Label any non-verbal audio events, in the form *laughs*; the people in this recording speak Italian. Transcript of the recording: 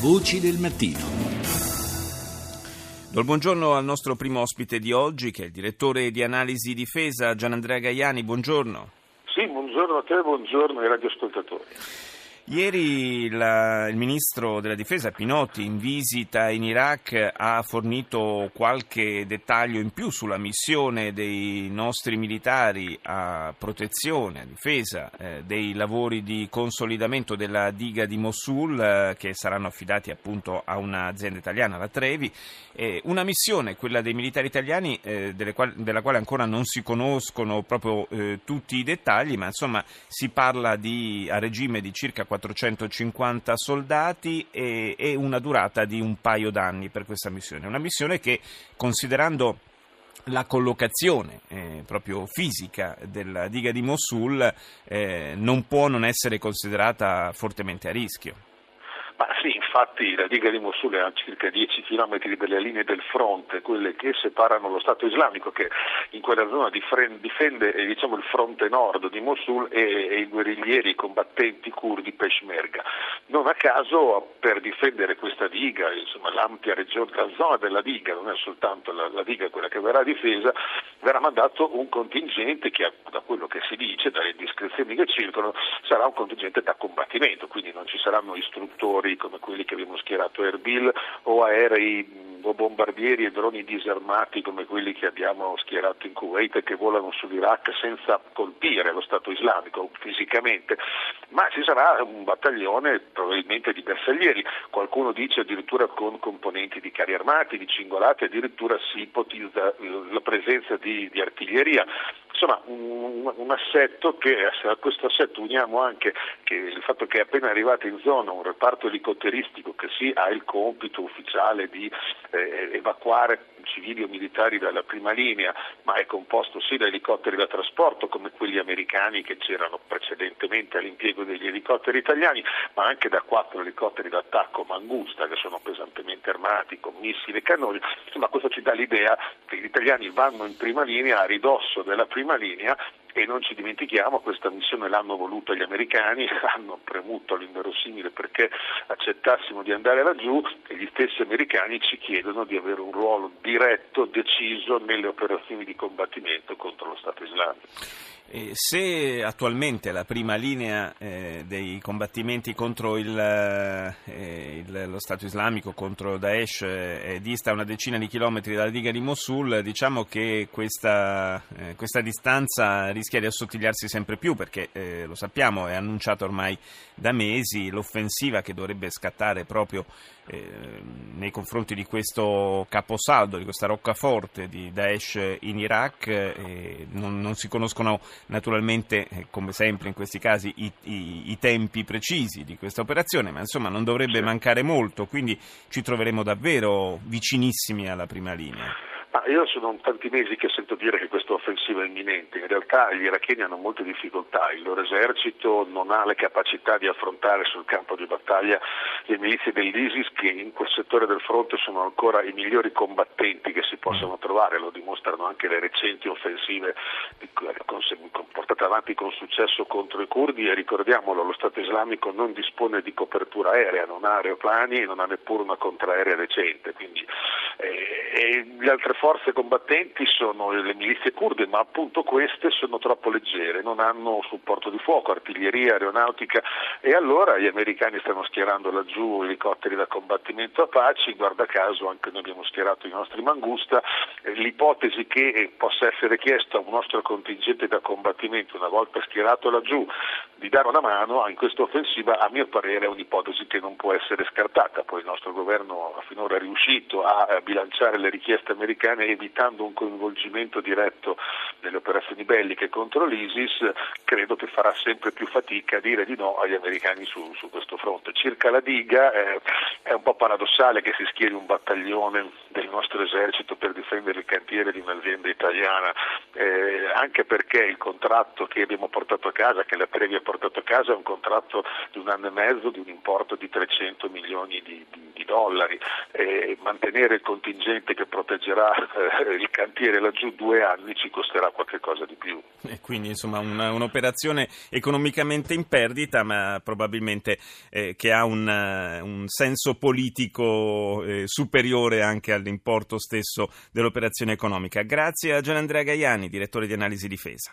Voci del mattino. Do il buongiorno al nostro primo ospite di oggi, che è il direttore di analisi difesa, Gianandrea Gaiani. Buongiorno. Sì, buongiorno a te, buongiorno ai radioascoltatori. Ieri la, il ministro della difesa Pinotti in visita in Iraq ha fornito qualche dettaglio in più sulla missione dei nostri militari a protezione, a difesa eh, dei lavori di consolidamento della diga di Mosul eh, che saranno affidati appunto a un'azienda italiana, la Trevi. Eh, una missione, quella dei militari italiani, eh, quali, della quale ancora non si conoscono proprio eh, tutti i dettagli, ma insomma si parla di, a regime di circa 450 soldati e, e una durata di un paio d'anni per questa missione. Una missione che, considerando la collocazione eh, proprio fisica della diga di Mosul eh, non può non essere considerata fortemente a rischio. Infatti la diga di Mosul è a circa 10 km dalle linee del fronte, quelle che separano lo Stato islamico che in quella zona difende eh, diciamo, il fronte nord di Mosul e, e, i guerriglieri, i combattenti kurdi Peshmerga. Non a caso per difendere questa diga, insomma, l'ampia regione, la zona della diga, non è soltanto la, la diga quella che verrà difesa, verrà mandato un contingente che da quello che si dice, dalle indiscrezioni che circolano, sarà un contingente da combattimento, quindi non ci saranno istruttori come quelli che abbiamo schierato a Erbil o aerei o bombardieri e droni disarmati come quelli che abbiamo schierato in Kuwait e che volano sull'Iraq senza colpire lo Stato islamico fisicamente, ma ci sarà un battaglione probabilmente di bersaglieri, qualcuno dice addirittura con componenti di carri armati, di cingolati, addirittura si ipotizza la presenza di, di artiglieria insomma un, un, assetto che a questo assetto uniamo anche il fatto che è appena arrivato in zona un reparto elicotteristico che sì ha il compito ufficiale di eh, evacuare civili o militari dalla prima linea, ma è composto sì da elicotteri da trasporto come quelli americani che c'erano precedentemente all'impiego degli elicotteri italiani, ma anche da quattro elicotteri d'attacco Mangusta che sono pesantemente armati con missili e cannoni. Insomma, questo ci dà l'idea che gli italiani vanno in prima linea a ridosso della prima linea e non ci dimentichiamo, questa missione l'hanno voluta gli americani, *laughs* hanno premuto all'inverosimile perché accettassimo di andare laggiù e gli stessi americani ci chiedono di avere un ruolo diretto, deciso nelle operazioni di combattimento contro lo Stato islamico. E se attualmente la prima linea eh, dei combattimenti contro il, eh, il, lo Stato islamico, contro Daesh, eh, dista una decina di chilometri dalla diga di Mosul, diciamo che questa, eh, questa distanza rischia di assottigliarsi sempre più perché eh, lo sappiamo, è annunciata ormai da mesi l'offensiva che dovrebbe scattare proprio eh, nei confronti di questo caposaldo, di questa roccaforte di Daesh in Iraq. Non, non si conoscono naturalmente, eh, come sempre in questi casi, i, i, i, tempi precisi di questa operazione, ma insomma non dovrebbe mancare molto, quindi ci troveremo davvero vicinissimi alla prima linea. Ma io sono tanti mesi che sento dire che questa offensiva è imminente, in realtà gli iracheni hanno molte difficoltà, il loro esercito non ha le capacità di affrontare sul campo di battaglia le milizie dell'ISIS che in quel settore del fronte sono ancora i migliori combattenti che si possono trovare, lo dimostrano anche le recenti offensive portate avanti con successo contro i curdi. E ricordiamolo, lo Stato islamico non dispone di copertura aerea, non ha aeroplani e non ha neppure una contraerea decente, quindi le altre forze combattenti sono le milizie kurde, ma appunto queste sono troppo leggere, non hanno supporto di fuoco, artiglieria, aeronautica. E allora gli americani stanno schierando laggiù elicotteri da combattimento Apache, guarda caso anche noi abbiamo schierato i nostri Mangusta, l'ipotesi che possa essere chiesto a un nostro contingente da combattimento una volta schierato laggiù di dare una mano in questa offensiva a mio parere è un'ipotesi che non può essere scartata, poi il nostro governo ha finora riuscito a bilanciare le richieste americane evitando un coinvolgimento diretto nelle operazioni belliche contro l'ISIS, credo che farà sempre più fatica a dire di no agli americani su, su questo fronte. Circa la diga eh, è un po' paradossale che si schieri un battaglione del nostro esercito per difendere il cantiere di un'azienda italiana, eh, anche perché il contratto che abbiamo portato a casa, che la Previ ha portato a casa, è un contratto di un anno e mezzo di un importo di 300 milioni di, di, di dollari. Eh, mantenere il contingente che proteggerà eh, il cantiere laggiù due anni ci costerà qualche cosa di più. E quindi insomma un, un'operazione economicamente in perdita, ma probabilmente eh, che ha un, un senso politico eh, superiore anche all'importo stesso dell'operazione economica. Grazie a Gian Andrea Gaiani, direttore di analisi difesa.